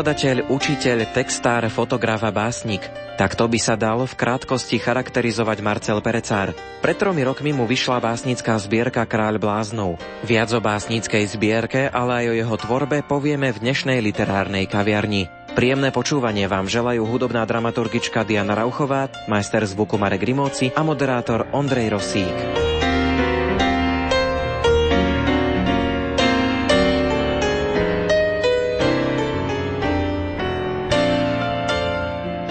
Prekladateľ, učiteľ, textár, fotograf a básnik. Tak to by sa dal v krátkosti charakterizovať Marcel Perecár. Pred tromi rokmi mu vyšla básnická zbierka Kráľ bláznov. Viac o básnickej zbierke, ale aj o jeho tvorbe povieme v dnešnej literárnej kaviarni. Príjemné počúvanie vám želajú hudobná dramaturgička Diana Rauchová, majster zvuku Marek Rimóci a moderátor Ondrej Rosík.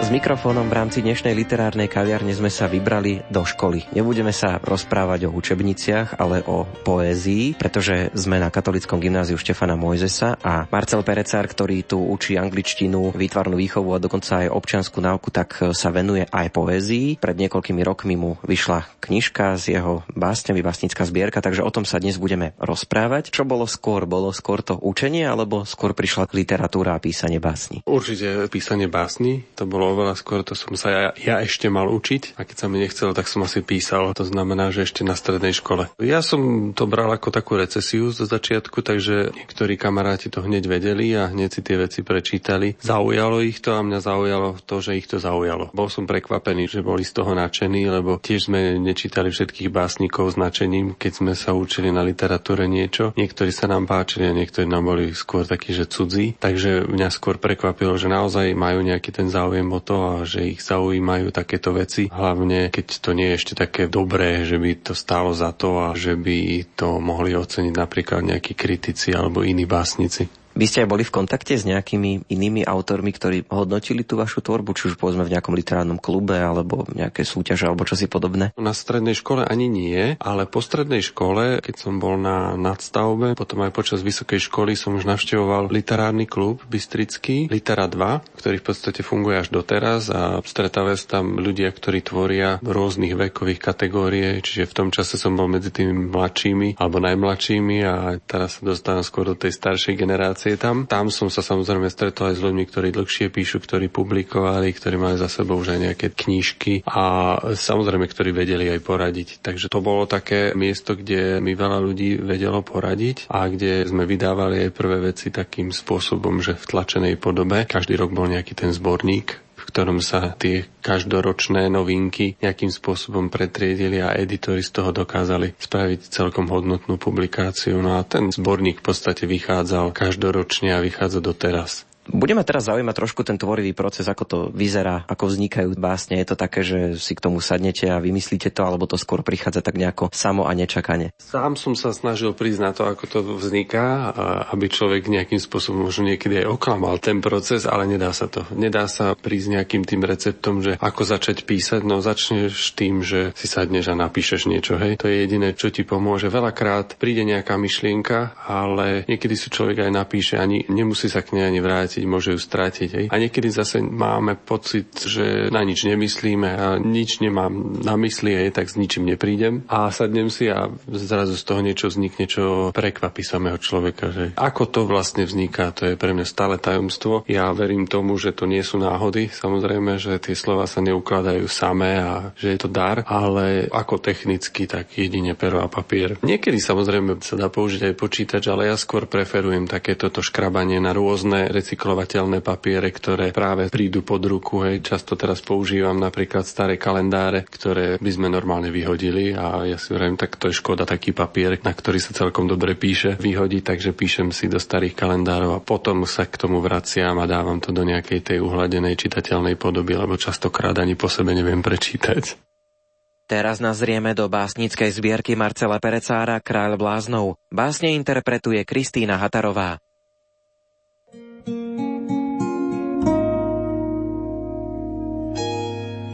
Mikrofónom v rámci dnešnej literárnej kaviarne sme sa vybrali do školy. Nebudeme sa rozprávať o učebniciach, ale o poézii, pretože sme na katolickom gymnáziu Štefana Mojzesa a Marcel Perecár, ktorý tu učí angličtinu, výtvarnú výchovu a dokonca aj občianskú náuku, tak sa venuje aj poézii. Pred niekoľkými rokmi mu vyšla knižka z jeho básňami, básnická zbierka, takže o tom sa dnes budeme rozprávať. Čo bolo skôr? Bolo skôr to učenie, alebo skôr prišla literatúra a písanie básni? Určite písanie básni, to bolo oveľa skôr, to som sa ja, ja ešte mal učiť a keď sa mi nechcelo, tak som asi písal. To znamená, že ešte na strednej škole. Ja som to bral ako takú recesiu zo začiatku, takže niektorí kamaráti to hneď vedeli a hneď si tie veci prečítali. Zaujalo ich to a mňa zaujalo to, že ich to zaujalo. Bol som prekvapený, že boli z toho nadšení, lebo tiež sme nečítali všetkých básnikov s nadšením, keď sme sa učili na literatúre niečo. Niektorí sa nám páčili a niektorí nám boli skôr takí, že cudzí. Takže mňa skôr prekvapilo, že naozaj majú nejaký ten záujem o to a že ich zaujímajú takéto veci. Hlavne, keď to nie je ešte také dobré, že by to stálo za to a že by to mohli oceniť napríklad nejakí kritici alebo iní básnici. Vy ste aj boli v kontakte s nejakými inými autormi, ktorí hodnotili tú vašu tvorbu, či už povedzme v nejakom literárnom klube alebo nejaké súťaže alebo čosi podobné? Na strednej škole ani nie, ale po strednej škole, keď som bol na nadstavbe, potom aj počas vysokej školy som už navštevoval literárny klub Bystrický, Litera 2, ktorý v podstate funguje až doteraz a stretávajú sa tam ľudia, ktorí tvoria rôznych vekových kategórií, čiže v tom čase som bol medzi tými mladšími alebo najmladšími a teraz sa dostávam skôr do tej staršej generácie je tam. Som sa samozrejme stretol aj s ľuďmi, ktorí dlhšie píšu, ktorí publikovali, ktorí majú za sebou už aj nejaké knižky a samozrejme, ktorí vedeli aj poradiť. Takže to bolo také miesto, kde mi veľa ľudí vedelo poradiť a kde sme vydávali aj prvé veci takým spôsobom, že v tlačenej podobe. Každý rok bol nejaký ten zborník, ktorom sa tie každoročné novinky nejakým spôsobom pretriedili a editori z toho dokázali spraviť celkom hodnotnú publikáciu. No a ten zborník v podstate vychádzal každoročne a vychádza doteraz. Budeme teraz zaujímať trošku ten tvorivý proces, ako to vyzerá, ako vznikajú básne. Je to také, že si k tomu sadnete a vymyslíte to, alebo to skôr prichádza tak nejako samo a nečakane? Sám som sa snažil prísť na to, ako to vzniká, aby človek nejakým spôsobom možno niekedy aj oklamal ten proces, ale nedá sa to. Nedá sa prísť nejakým tým receptom, že ako začať písať, no začneš tým, že si sadneš a napíšeš niečo, hej. To je jediné, čo ti pomôže. Veľakrát príde nejaká myšlienka, ale niekedy si človek aj napíše, ani nemusí sa k nej ani vrátiť stratiť, môže ju stratiť. Hej. A niekedy zase máme pocit, že na nič nemyslíme a nič nemám na mysli, hej, tak s ničím neprídem. A sadnem si a zrazu z toho niečo vznikne, čo prekvapí samého človeka. Že ako to vlastne vzniká, to je pre mňa stále tajomstvo. Ja verím tomu, že to nie sú náhody, samozrejme, že tie slova sa neukladajú samé a že je to dar, ale ako technicky, tak jedine pero a papier. Niekedy samozrejme sa dá použiť aj počítač, ale ja skôr preferujem takéto škrabanie na rôzne recyklo recyklovateľné papiere, ktoré práve prídu pod ruku. Hej. Často teraz používam napríklad staré kalendáre, ktoré by sme normálne vyhodili a ja si hovorím, tak to je škoda taký papier, na ktorý sa celkom dobre píše, vyhodí, takže píšem si do starých kalendárov a potom sa k tomu vraciam a dávam to do nejakej tej uhladenej čitateľnej podoby, lebo častokrát ani po sebe neviem prečítať. Teraz nazrieme do básnickej zbierky Marcela Perecára Kráľ bláznov. Básne interpretuje Kristýna Hatarová.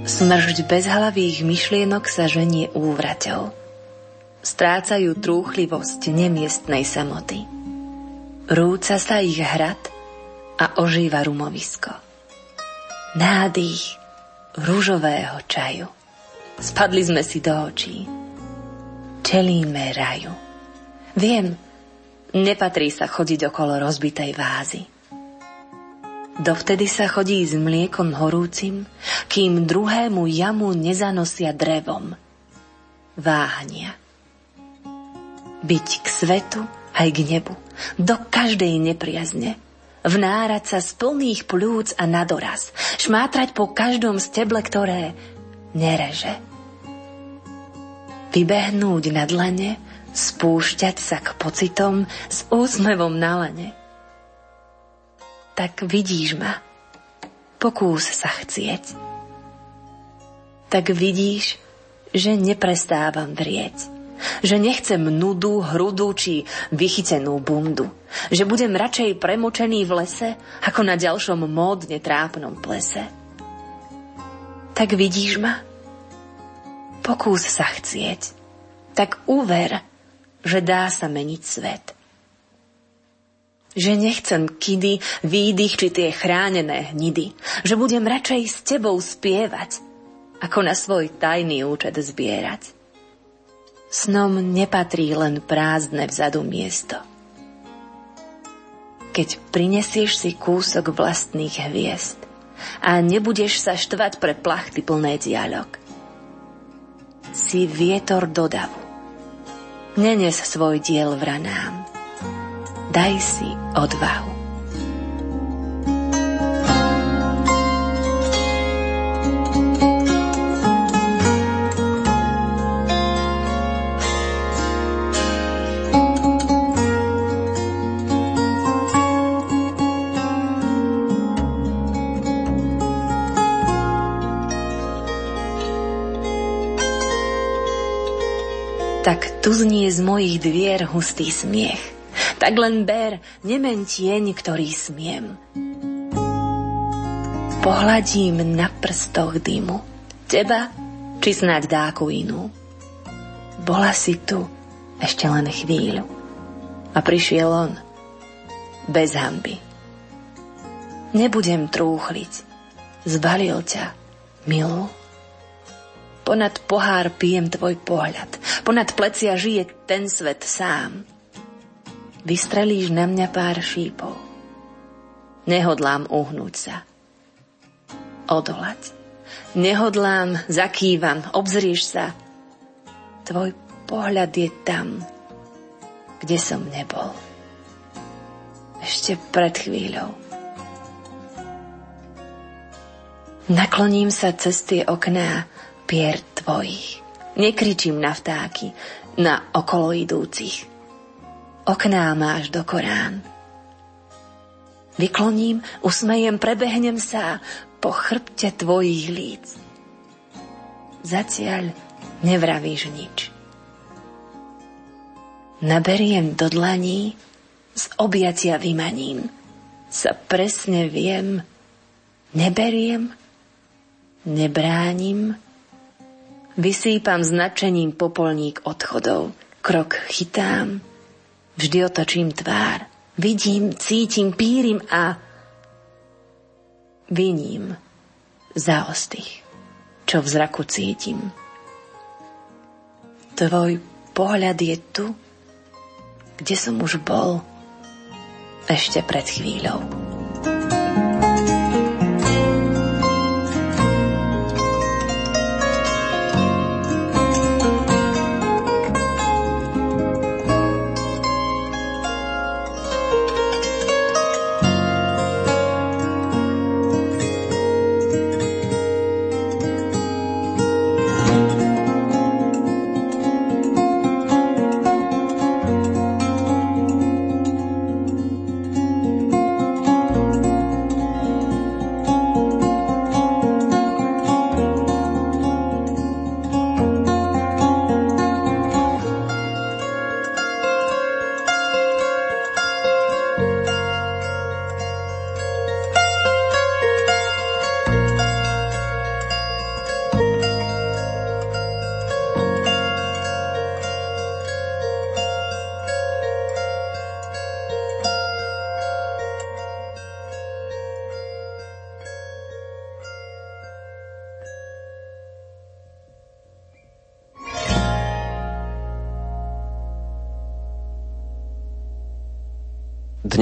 Smržď bezhlavých myšlienok sa ženie úvraťou. Strácajú trúchlivosť nemiestnej samoty. Rúca sa ich hrad a ožíva rumovisko. Nádych rúžového čaju. Spadli sme si do očí. Čelíme raju. Viem, nepatrí sa chodiť okolo rozbitej vázy. Dovtedy sa chodí s mliekom horúcim, kým druhému jamu nezanosia drevom. Váhania. Byť k svetu aj k nebu, do každej nepriazne, vnárať sa z plných plúc a nadoraz, šmátrať po každom steble, ktoré nereže. Vybehnúť na dlane, spúšťať sa k pocitom s úsmevom na lane. Tak vidíš ma, pokús sa chcieť. Tak vidíš, že neprestávam vrieť že nechcem nudu, hrudu či vychytenú bundu. Že budem radšej premočený v lese, ako na ďalšom módne trápnom plese. Tak vidíš ma? Pokús sa chcieť. Tak uver, že dá sa meniť svet. Že nechcem kidy, výdych či tie chránené hnidy. Že budem radšej s tebou spievať, ako na svoj tajný účet zbierať. Snom nepatrí len prázdne vzadu miesto. Keď prinesieš si kúsok vlastných hviezd a nebudeš sa štvať pre plachty plné dialog. Si vietor do davu. Nenes svoj diel vranám. Daj si odvahu. Tu znie z mojich dvier hustý smiech. Tak len ber, nemen tieň, ktorý smiem. Pohľadím na prstoch dymu. Teba, či snáď dáku inú. Bola si tu ešte len chvíľu. A prišiel on. Bez hamby. Nebudem trúchliť. Zbalil ťa, milú. Ponad pohár pijem tvoj pohľad. Ponad plecia žije ten svet sám. Vystrelíš na mňa pár šípov. Nehodlám uhnúť sa. Odolať. Nehodlám, zakývam, obzrieš sa. Tvoj pohľad je tam, kde som nebol. Ešte pred chvíľou. Nakloním sa cez tie okná pier tvojich. Nekričím na vtáky, na okolo idúcich. Okná máš do Korán. Vykloním, usmejem, prebehnem sa po chrbte tvojich líc. Zatiaľ nevravíš nič. Naberiem do dlaní, z objatia vymaním. Sa presne viem, neberiem, nebránim, Vysýpam značením popolník odchodov. Krok chytám, vždy otočím tvár. Vidím, cítim, pírim a viním za ostých, čo v zraku cítim. Tvoj pohľad je tu, kde som už bol ešte pred chvíľou.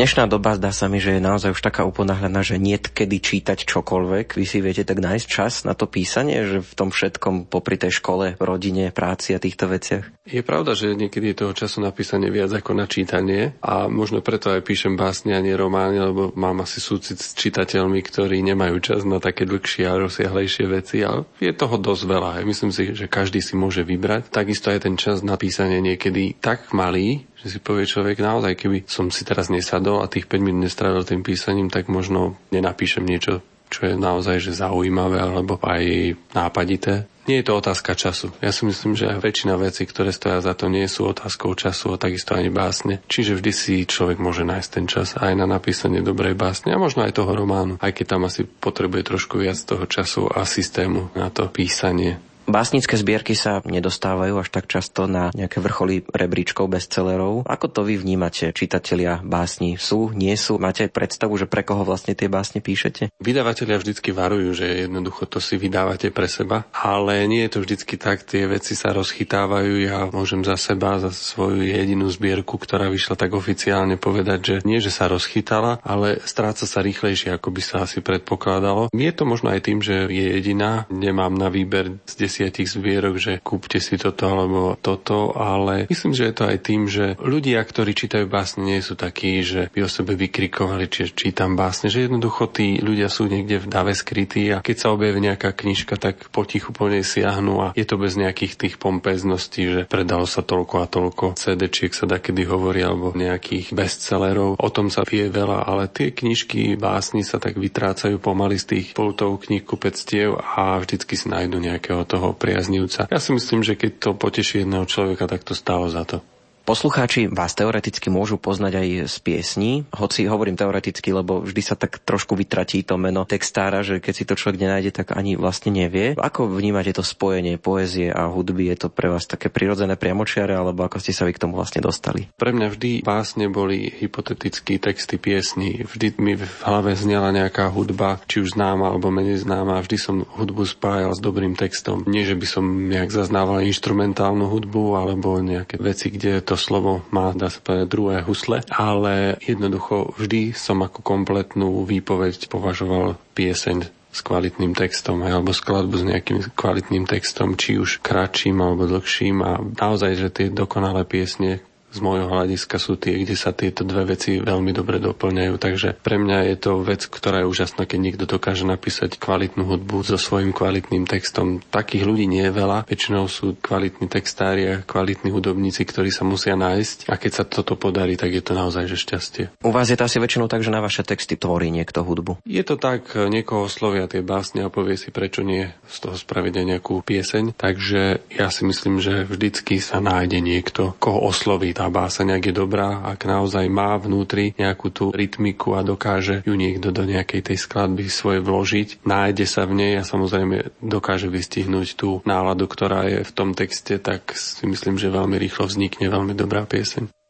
Dnešná doba zdá sa mi, že je naozaj už taká uponáhľaná, že nie kedy čítať čokoľvek. Vy si viete tak nájsť čas na to písanie, že v tom všetkom popri tej škole, rodine, práci a týchto veciach? Je pravda, že niekedy je toho času napísanie viac ako na čítanie a možno preto aj píšem básne a nie romány, lebo mám asi súcit s čitateľmi, ktorí nemajú čas na také dlhšie a rozsiahlejšie veci, ale je toho dosť veľa. Myslím si, že každý si môže vybrať. Takisto aj ten čas na písanie niekedy tak malý, že si povie človek, naozaj, keby som si teraz nesadol a tých 5 minút nestrávil tým písaním, tak možno nenapíšem niečo, čo je naozaj že zaujímavé alebo aj nápadité. Nie je to otázka času. Ja si myslím, že väčšina vecí, ktoré stoja za to, nie sú otázkou času a takisto ani básne. Čiže vždy si človek môže nájsť ten čas aj na napísanie dobrej básne a možno aj toho románu, aj keď tam asi potrebuje trošku viac toho času a systému na to písanie. Básnické zbierky sa nedostávajú až tak často na nejaké vrcholy rebríčkov bestsellerov. Ako to vy vnímate, čitatelia básni? Sú, nie sú? Máte predstavu, že pre koho vlastne tie básne píšete? Vydavatelia vždycky varujú, že jednoducho to si vydávate pre seba, ale nie je to vždycky tak, tie veci sa rozchytávajú. Ja môžem za seba, za svoju jedinú zbierku, ktorá vyšla tak oficiálne povedať, že nie, že sa rozchytala, ale stráca sa rýchlejšie, ako by sa asi predpokladalo. Je to možno aj tým, že je jediná, nemám na výber z desiatich zbierok, že kúpte si toto alebo toto, ale myslím, že je to aj tým, že ľudia, ktorí čítajú básne, nie sú takí, že by o sebe vykrikovali, či čítam básne, že jednoducho tí ľudia sú niekde v dave skrytí a keď sa objaví nejaká knižka, tak potichu po nej siahnu a je to bez nejakých tých pompezností, že predalo sa toľko a toľko CD-čiek sa da kedy hovorí alebo nejakých bestsellerov. O tom sa vie veľa, ale tie knižky básni sa tak vytrácajú pomaly z tých pultov kníh kupectiev a vždycky si nájdu nejakého toho toho priaznivca. Ja si myslím, že keď to poteší jedného človeka, tak to stálo za to. Poslucháči vás teoreticky môžu poznať aj z piesní, hoci hovorím teoreticky, lebo vždy sa tak trošku vytratí to meno textára, že keď si to človek nenájde, tak ani vlastne nevie. Ako vnímate to spojenie poézie a hudby? Je to pre vás také prirodzené priamočiare, alebo ako ste sa vy k tomu vlastne dostali? Pre mňa vždy básne boli hypotetické texty piesní. Vždy mi v hlave znela nejaká hudba, či už známa alebo menej známa. Vždy som hudbu spájal s dobrým textom. Nie, že by som nejak zaznával instrumentálnu hudbu alebo nejaké veci, kde to to slovo má, dá sa povedať, druhé husle, ale jednoducho vždy som ako kompletnú výpoveď považoval pieseň s kvalitným textom alebo skladbu s nejakým kvalitným textom, či už kratším alebo dlhším. A naozaj, že tie dokonalé piesne, z môjho hľadiska sú tie, kde sa tieto dve veci veľmi dobre doplňajú. Takže pre mňa je to vec, ktorá je úžasná, keď niekto dokáže napísať kvalitnú hudbu so svojím kvalitným textom. Takých ľudí nie je veľa. Väčšinou sú kvalitní textári a kvalitní hudobníci, ktorí sa musia nájsť. A keď sa toto podarí, tak je to naozaj že šťastie. U vás je to asi väčšinou tak, že na vaše texty tvorí niekto hudbu. Je to tak, niekoho slovia tie básne a povie si, prečo nie z toho spraviť aj nejakú pieseň. Takže ja si myslím, že vždycky sa nájde niekto, koho osloví tá tá báseň, ak je dobrá, ak naozaj má vnútri nejakú tú rytmiku a dokáže ju niekto do nejakej tej skladby svoje vložiť, nájde sa v nej a samozrejme dokáže vystihnúť tú náladu, ktorá je v tom texte, tak si myslím, že veľmi rýchlo vznikne veľmi dobrá pieseň.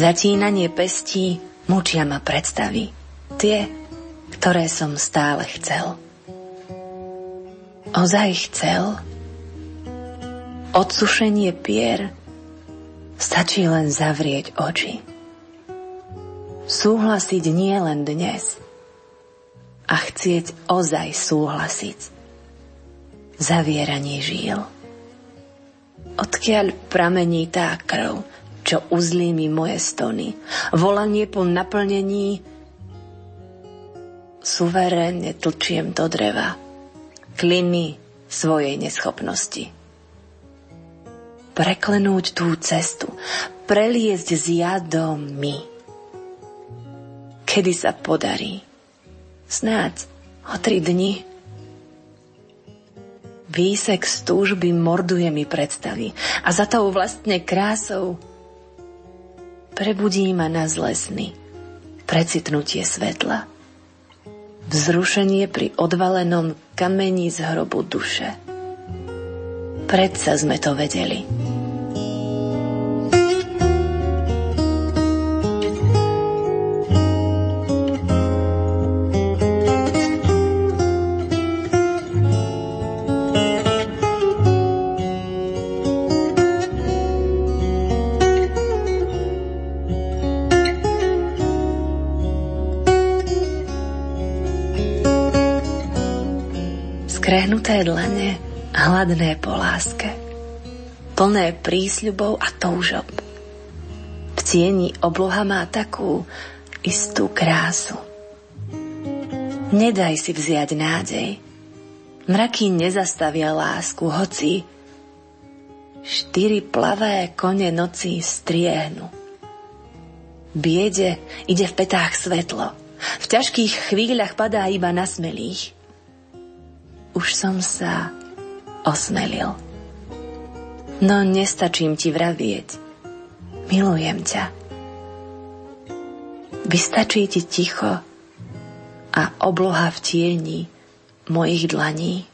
Zatínanie pestí mučia ma predstavy. Tie, ktoré som stále chcel. Ozaj chcel. Odsušenie pier stačí len zavrieť oči. Súhlasiť nie len dnes a chcieť ozaj súhlasiť. Zavieranie žíl. Odkiaľ pramení tá krv, čo uzlí mi moje stony. Volanie po naplnení suverénne tlčiem do dreva. Kliny svojej neschopnosti. Preklenúť tú cestu, preliesť s jadom. Kedy sa podarí? Snáď o tri dni. Výsek z túžby morduje mi predstavy a za tou vlastne krásou prebudí ma na zlesny, precitnutie svetla. Vzrušenie pri odvalenom kameni z hrobu duše. Predsa sme to vedeli. Hladné po láske, plné prísľubov a toužob. V tieni obloha má takú istú krásu. Nedaj si vziať nádej. Mraky nezastavia lásku, hoci štyri plavé kone noci striehnu. Biede ide v petách svetlo. V ťažkých chvíľach padá iba na smelých už som sa osmelil. No nestačím ti vravieť. Milujem ťa. Vystačí ti ticho a obloha v tieni mojich dlaní.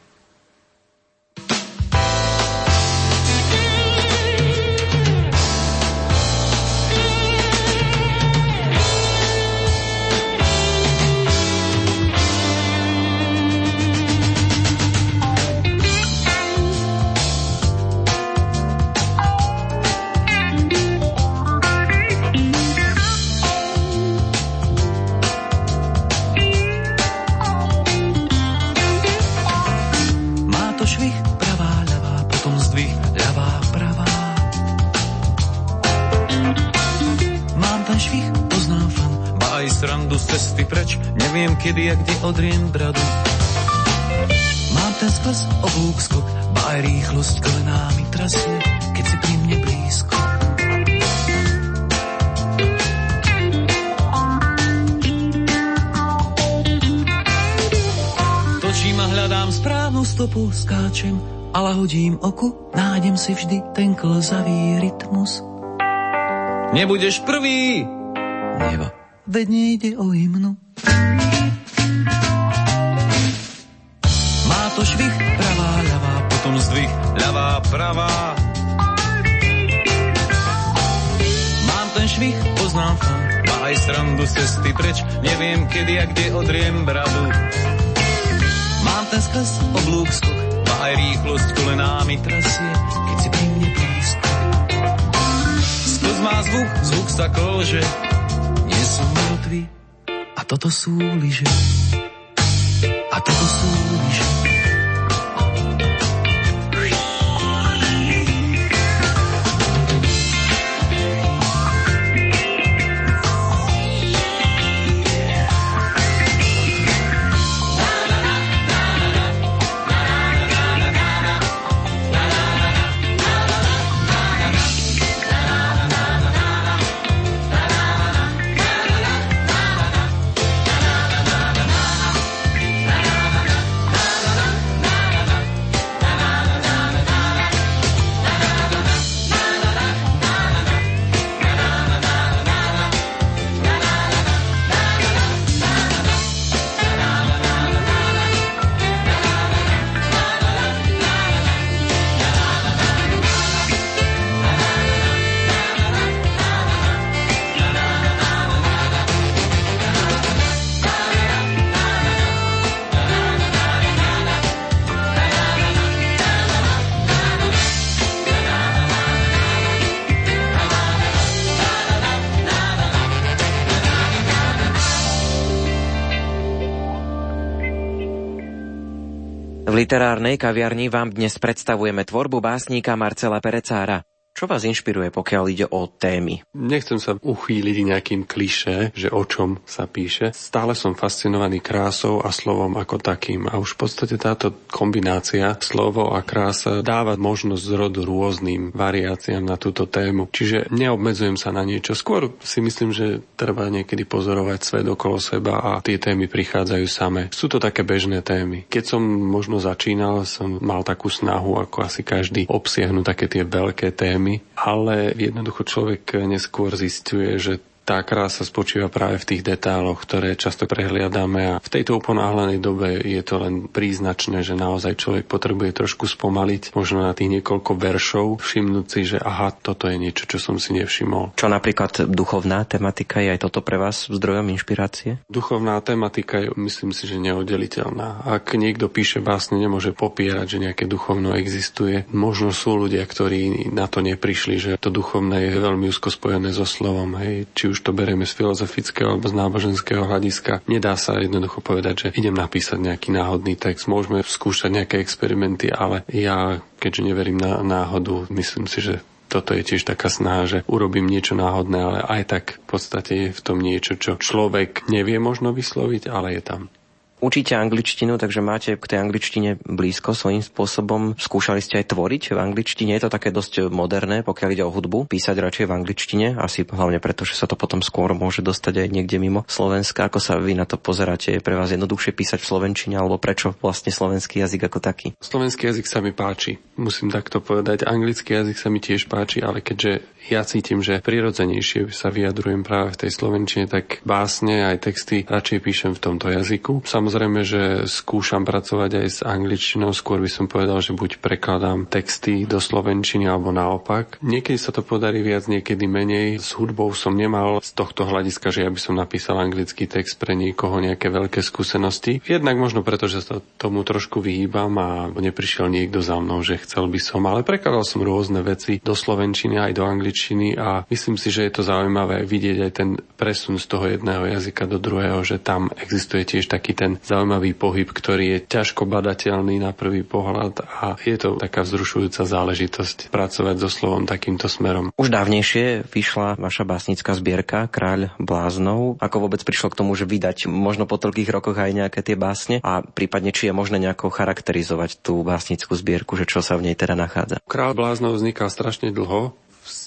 A kde odriem bradu. Mám ten skles oblúk skok, ba aj rýchlosť kolenámi trasie, keď si pri mne blízko. Točím a hľadám správnu stopu, skáčem a lahodím oku, nájdem si vždy ten klzavý rytmus. Nebudeš prvý! Neva, veď nejde o hymnu. Pravá. Mám ten švih, poznám fan, má aj srandu cesty preč, neviem kedy a kde odriem bradu. Mám ten skles, oblúk, skok, má aj rýchlosť kolenámi trasie, keď si pri mne blízko. Skos má zvuk, zvuk sa kolže, nie som mŕtvy, a toto sú lyže. A toto sú lyže. Literárnej kaviarni vám dnes predstavujeme tvorbu básnika Marcela Perecára. Čo vás inšpiruje, pokiaľ ide o témy? Nechcem sa uchýliť nejakým kliše, že o čom sa píše. Stále som fascinovaný krásou a slovom ako takým. A už v podstate táto kombinácia slovo a krása dáva možnosť zrodu rôznym variáciám na túto tému. Čiže neobmedzujem sa na niečo. Skôr si myslím, že treba niekedy pozorovať svet okolo seba a tie témy prichádzajú same. Sú to také bežné témy. Keď som možno začínal, som mal takú snahu, ako asi každý, obsiahnuť také tie veľké témy témy, ale jednoducho človek neskôr zistuje, že tá krása spočíva práve v tých detáloch, ktoré často prehliadame a v tejto uponáhlenej dobe je to len príznačné, že naozaj človek potrebuje trošku spomaliť, možno na tých niekoľko veršov, všimnúť si, že aha, toto je niečo, čo som si nevšimol. Čo napríklad duchovná tematika je aj toto pre vás zdrojom inšpirácie? Duchovná tematika je, myslím si, že neoddeliteľná. Ak niekto píše básne, nemôže popierať, že nejaké duchovno existuje. Možno sú ľudia, ktorí na to neprišli, že to duchovné je veľmi úzko spojené so slovom. Hej. Či už to berieme z filozofického alebo z náboženského hľadiska. Nedá sa jednoducho povedať, že idem napísať nejaký náhodný text. Môžeme skúšať nejaké experimenty, ale ja, keďže neverím na náhodu, myslím si, že toto je tiež taká snaha, že urobím niečo náhodné, ale aj tak v podstate je v tom niečo, čo človek nevie možno vysloviť, ale je tam. Učíte angličtinu, takže máte k tej angličtine blízko svojím spôsobom. Skúšali ste aj tvoriť v angličtine? Je to také dosť moderné, pokiaľ ide o hudbu. Písať radšej v angličtine, asi hlavne preto, že sa to potom skôr môže dostať aj niekde mimo Slovenska. Ako sa vy na to pozeráte? Je pre vás jednoduchšie písať v slovenčine, alebo prečo vlastne slovenský jazyk ako taký? Slovenský jazyk sa mi páči, musím takto povedať. Anglický jazyk sa mi tiež páči, ale keďže ja cítim, že prirodzenejšie sa vyjadrujem práve v tej slovenčine, tak básne aj texty radšej píšem v tomto jazyku. Samozrejme, že skúšam pracovať aj s angličtinou, skôr by som povedal, že buď prekladám texty do slovenčiny alebo naopak. Niekedy sa to podarí viac, niekedy menej. S hudbou som nemal z tohto hľadiska, že ja by som napísal anglický text pre niekoho nejaké veľké skúsenosti. Jednak možno preto, že sa tomu trošku vyhýbam a neprišiel niekto za mnou, že chcel by som, ale prekladal som rôzne veci do slovenčiny aj do angličtiny angličtiny a myslím si, že je to zaujímavé vidieť aj ten presun z toho jedného jazyka do druhého, že tam existuje tiež taký ten zaujímavý pohyb, ktorý je ťažko badateľný na prvý pohľad a je to taká vzrušujúca záležitosť pracovať so slovom takýmto smerom. Už dávnejšie vyšla vaša básnická zbierka Kráľ bláznov. Ako vôbec prišlo k tomu, že vydať možno po toľkých rokoch aj nejaké tie básne a prípadne či je možné nejako charakterizovať tú básnickú zbierku, že čo sa v nej teda nachádza? Král bláznov vznikal strašne dlho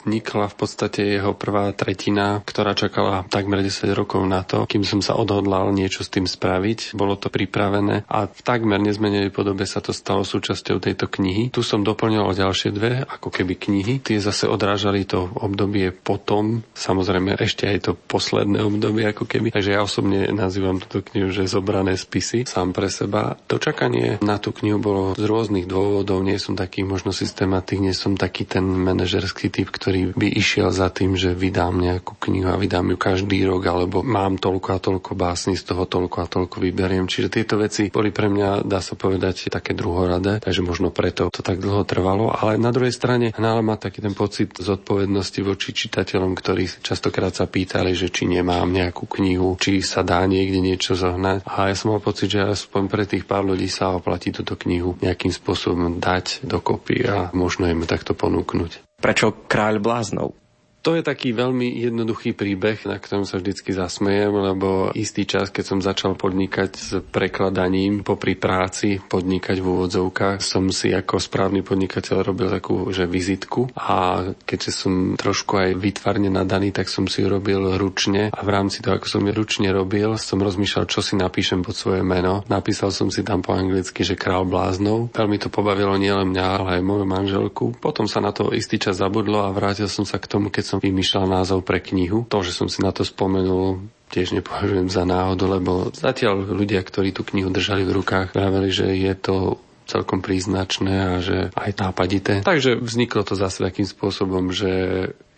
vznikla v podstate jeho prvá tretina, ktorá čakala takmer 10 rokov na to, kým som sa odhodlal niečo s tým spraviť. Bolo to pripravené a v takmer nezmenenej podobe sa to stalo súčasťou tejto knihy. Tu som doplnil o ďalšie dve, ako keby knihy. Tie zase odrážali to obdobie potom, samozrejme ešte aj to posledné obdobie ako keby. Takže ja osobne nazývam túto knihu, že zobrané spisy sám pre seba. To čakanie na tú knihu bolo z rôznych dôvodov. Nie som taký možno systematik, nie som taký ten manažerský typ, ktorý by išiel za tým, že vydám nejakú knihu a vydám ju každý rok, alebo mám toľko a toľko básni, z toho toľko a toľko vyberiem. Čiže tieto veci boli pre mňa, dá sa povedať, také druhoradé, takže možno preto to tak dlho trvalo. Ale na druhej strane hnála ma taký ten pocit zodpovednosti voči čitateľom, ktorí častokrát sa pýtali, že či nemám nejakú knihu, či sa dá niekde niečo zohnať. A ja som mal pocit, že aspoň pre tých pár ľudí sa oplatí túto knihu nejakým spôsobom dať dokopy a možno im takto ponúknuť. Prečo kráľ bláznov? To je taký veľmi jednoduchý príbeh, na ktorom sa vždycky zasmejem, lebo istý čas, keď som začal podnikať s prekladaním popri práci, podnikať v úvodzovkách, som si ako správny podnikateľ robil takú, že vizitku a keďže som trošku aj vytvarne nadaný, tak som si ju robil ručne a v rámci toho, ako som ju ručne robil, som rozmýšľal, čo si napíšem pod svoje meno. Napísal som si tam po anglicky, že král bláznov. Veľmi to pobavilo nielen mňa, ale aj moju manželku. Potom sa na to istý čas zabudlo a vrátil som sa k tomu, keď som vymýšľal názov pre knihu. To, že som si na to spomenul, tiež nepovažujem za náhodu, lebo zatiaľ ľudia, ktorí tú knihu držali v rukách, vraveli, že je to celkom príznačné a že aj nápadité. Takže vzniklo to zase takým spôsobom, že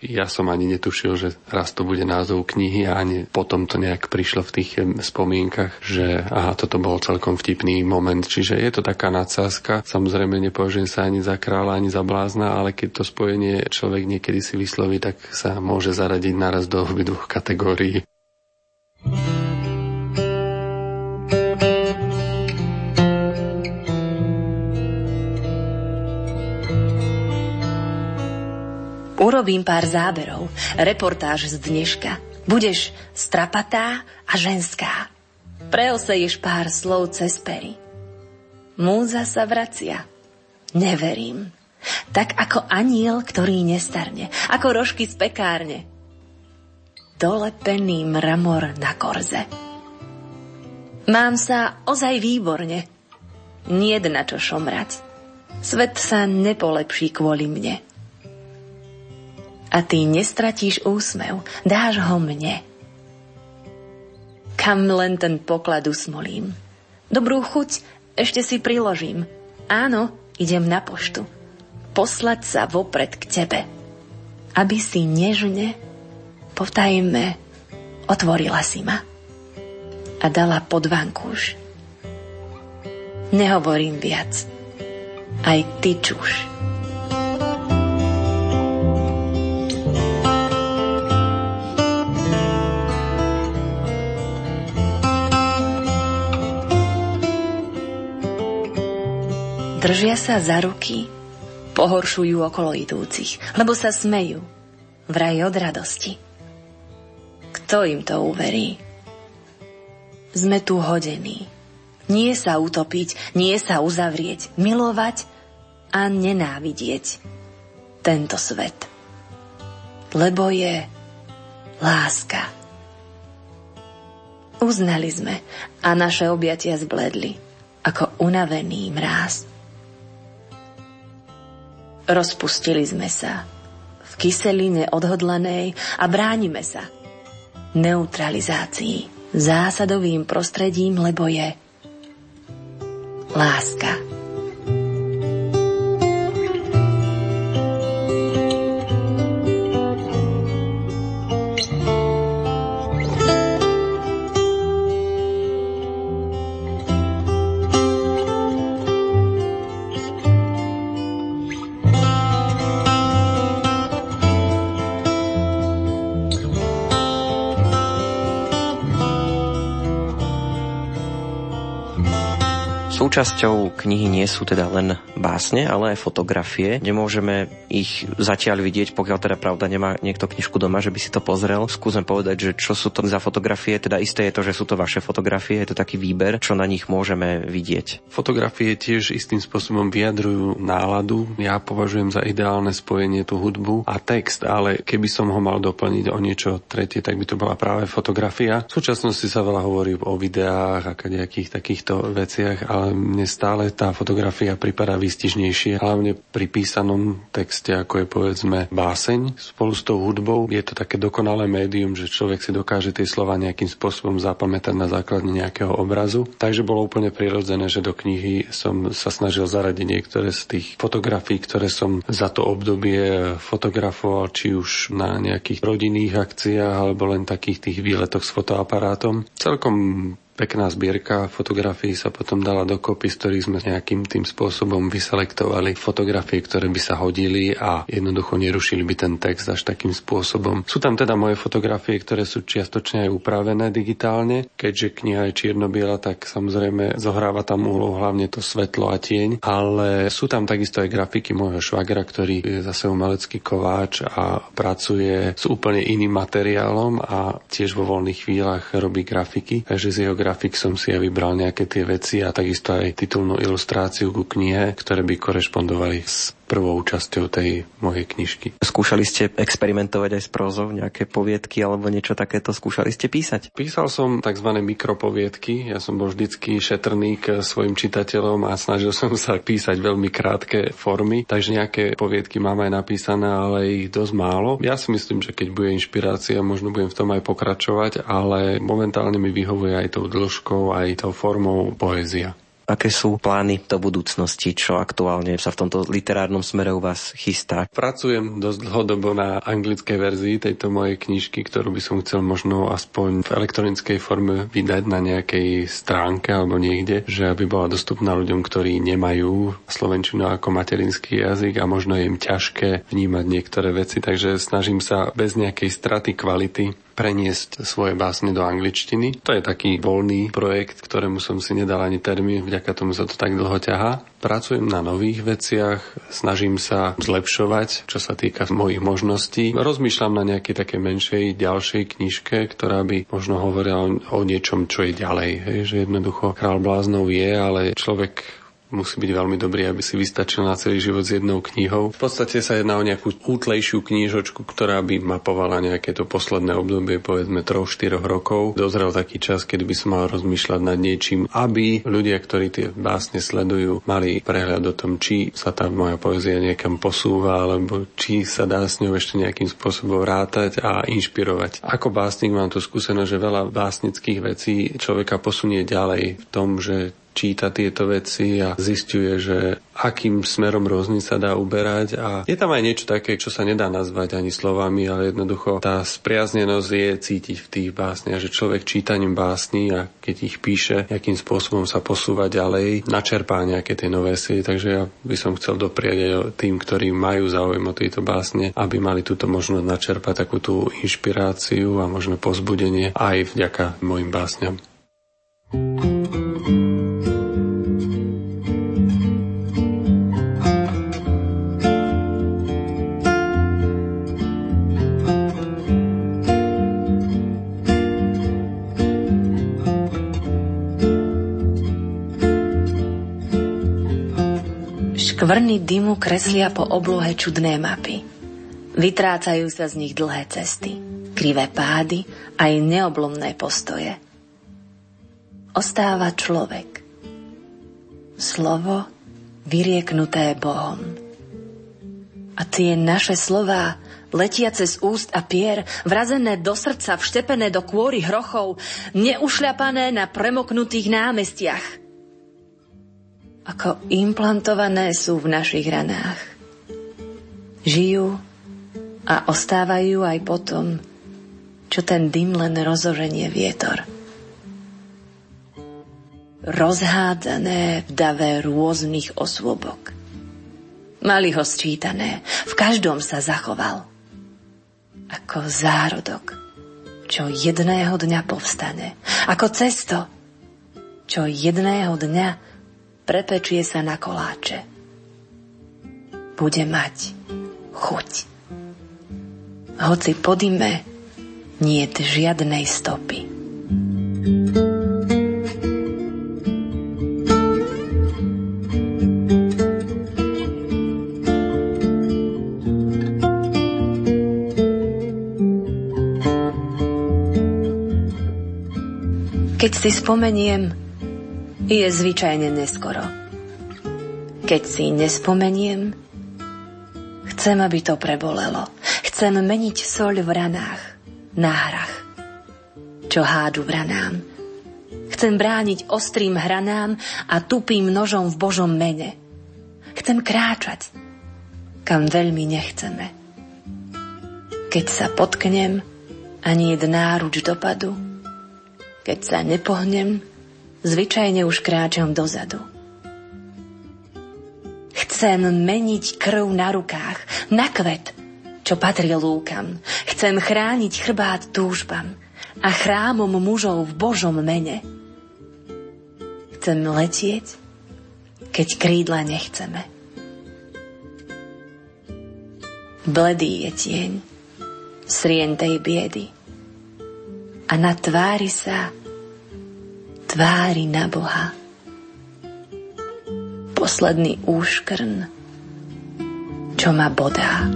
ja som ani netušil, že raz to bude názov knihy a ani potom to nejak prišlo v tých spomienkach, že aha, toto bol celkom vtipný moment. Čiže je to taká nadsázka. Samozrejme nepovažujem sa ani za kráľa, ani za blázna, ale keď to spojenie človek niekedy si vysloví, tak sa môže zaradiť naraz do obidvoch kategórií. Urobím pár záberov, reportáž z dneška. Budeš strapatá a ženská. Preoseješ pár slov cez pery. Múza sa vracia. Neverím. Tak ako aniel, ktorý nestarne. Ako rožky z pekárne. Dolepený mramor na korze. Mám sa ozaj výborne. Nie na čo šomrať. Svet sa nepolepší kvôli mne a ty nestratíš úsmev, dáš ho mne. Kam len ten poklad usmolím. Dobrú chuť ešte si priložím. Áno, idem na poštu. Poslať sa vopred k tebe. Aby si nežne, povtajme, otvorila si ma a dala pod vankúš. Nehovorím viac. Aj ty čuš. Držia sa za ruky, pohoršujú okolo idúcich, lebo sa smejú, vraj od radosti. Kto im to uverí? Sme tu hodení. Nie sa utopiť, nie sa uzavrieť, milovať a nenávidieť tento svet. Lebo je láska. Uznali sme a naše objatia zbledli ako unavený mráz. Rozpustili sme sa. V kyseline odhodlanej a bránime sa. Neutralizácii. Zásadovým prostredím, lebo je láska. Súčasťou knihy nie sú teda len básne, ale aj fotografie. Nemôžeme ich zatiaľ vidieť, pokiaľ teda pravda nemá niekto knižku doma, že by si to pozrel. Skúsim povedať, že čo sú to za fotografie. Teda isté je to, že sú to vaše fotografie, je to taký výber, čo na nich môžeme vidieť. Fotografie tiež istým spôsobom vyjadrujú náladu. Ja považujem za ideálne spojenie tú hudbu a text, ale keby som ho mal doplniť o niečo tretie, tak by to bola práve fotografia. V súčasnosti sa veľa hovorí o videách a nejakých takýchto veciach, ale mne stále tá fotografia pripadá výstižnejšie, hlavne pri písanom texte, ako je povedzme báseň. Spolu s tou hudbou je to také dokonalé médium, že človek si dokáže tie slova nejakým spôsobom zapamätať na základe nejakého obrazu. Takže bolo úplne prirodzené, že do knihy som sa snažil zaradiť niektoré z tých fotografií, ktoré som za to obdobie fotografoval, či už na nejakých rodinných akciách alebo len takých tých výletoch s fotoaparátom. Celkom pekná zbierka fotografií sa potom dala dokopy, z ktorých sme nejakým tým spôsobom vyselektovali fotografie, ktoré by sa hodili a jednoducho nerušili by ten text až takým spôsobom. Sú tam teda moje fotografie, ktoré sú čiastočne aj upravené digitálne. Keďže kniha je čierno-biela, tak samozrejme zohráva tam úlohu hlavne to svetlo a tieň, ale sú tam takisto aj grafiky môjho švagra, ktorý je zase umelecký kováč a pracuje s úplne iným materiálom a tiež vo voľných chvíľach robí grafiky, takže z jeho grafik som si ja vybral nejaké tie veci a takisto aj titulnú ilustráciu ku knihe, ktoré by korešpondovali s prvou časťou tej mojej knižky. Skúšali ste experimentovať aj s prózou, nejaké poviedky alebo niečo takéto? Skúšali ste písať? Písal som tzv. mikropoviedky. Ja som bol vždycky šetrný k svojim čitateľom a snažil som sa písať veľmi krátke formy, takže nejaké poviedky mám aj napísané, ale ich dosť málo. Ja si myslím, že keď bude inšpirácia, možno budem v tom aj pokračovať, ale momentálne mi vyhovuje aj tou dĺžkou, aj tou formou poézia. Aké sú plány do budúcnosti, čo aktuálne sa v tomto literárnom smere u vás chystá? Pracujem dosť dlhodobo na anglickej verzii tejto mojej knižky, ktorú by som chcel možno aspoň v elektronickej forme vydať na nejakej stránke alebo niekde, že aby bola dostupná ľuďom, ktorí nemajú slovenčinu ako materinský jazyk a možno je im ťažké vnímať niektoré veci, takže snažím sa bez nejakej straty kvality preniesť svoje básne do angličtiny. To je taký voľný projekt, ktorému som si nedal ani termín, vďaka tomu sa to tak dlho ťahá. Pracujem na nových veciach, snažím sa zlepšovať, čo sa týka mojich možností. Rozmýšľam na nejakej také menšej, ďalšej knižke, ktorá by možno hovorila o, o niečom, čo je ďalej. Hej, že jednoducho král bláznov je, ale človek musí byť veľmi dobrý, aby si vystačil na celý život s jednou knihou. V podstate sa jedná o nejakú útlejšiu knížočku, ktorá by mapovala nejaké to posledné obdobie, povedzme 3-4 rokov. Dozrel taký čas, kedy by som mal rozmýšľať nad niečím, aby ľudia, ktorí tie básne sledujú, mali prehľad o tom, či sa tá moja poézia niekam posúva, alebo či sa dá s ňou ešte nejakým spôsobom rátať a inšpirovať. Ako básnik mám tu skúsenosť, že veľa básnických vecí človeka posunie ďalej v tom, že číta tieto veci a zistuje, že akým smerom rôzny sa dá uberať a je tam aj niečo také, čo sa nedá nazvať ani slovami, ale jednoducho tá spriaznenosť je cítiť v tých básniach, že človek čítaním básni a keď ich píše, akým spôsobom sa posúva ďalej, načerpá nejaké tie nové sily, takže ja by som chcel dopriať aj tým, ktorí majú záujem o tieto básne, aby mali túto možnosť načerpať takú tú inšpiráciu a možno pozbudenie aj vďaka mojim básňam. thank you Škvrny dymu kreslia po oblohe čudné mapy. Vytrácajú sa z nich dlhé cesty, krivé pády aj neoblomné postoje. Ostáva človek. Slovo vyrieknuté Bohom. A tie naše slová, letiace z úst a pier, vrazené do srdca, vštepené do kôry hrochov, neušľapané na premoknutých námestiach – ako implantované sú v našich ranách. Žijú a ostávajú aj potom, čo ten dym len rozoženie vietor. Rozhádzané v dave rôznych osôbok. Mali ho sčítané, v každom sa zachoval. Ako zárodok, čo jedného dňa povstane. Ako cesto, čo jedného dňa prepečie sa na koláče. Bude mať chuť. Hoci po dime nie žiadnej stopy. Keď si spomeniem, je zvyčajne neskoro. Keď si nespomeniem, chcem, aby to prebolelo. Chcem meniť soľ v ranách, náhrach, čo hádžu v ranám. Chcem brániť ostrým hranám a tupým nožom v Božom mene. Chcem kráčať, kam veľmi nechceme. Keď sa potknem, ani jed náruč dopadu. Keď sa nepohnem, zvyčajne už kráčam dozadu. Chcem meniť krv na rukách, na kvet, čo patrí lúkam. Chcem chrániť chrbát túžbam a chrámom mužov v Božom mene. Chcem letieť, keď krídla nechceme. Bledý je tieň, srien tej biedy a na tvári sa tvári na Boha. Posledný úškrn, čo ma bodá.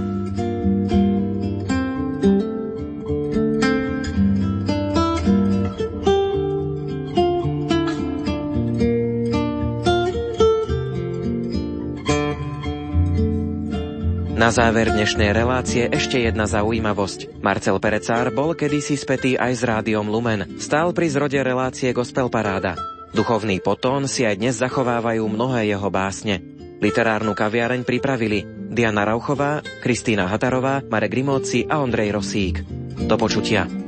Na záver dnešnej relácie ešte jedna zaujímavosť. Marcel Perecár bol kedysi spätý aj s rádiom Lumen. Stál pri zrode relácie Gospel Paráda. Duchovný potón si aj dnes zachovávajú mnohé jeho básne. Literárnu kaviareň pripravili Diana Rauchová, Kristýna Hatarová, Marek Rimóci a Ondrej Rosík. Do počutia.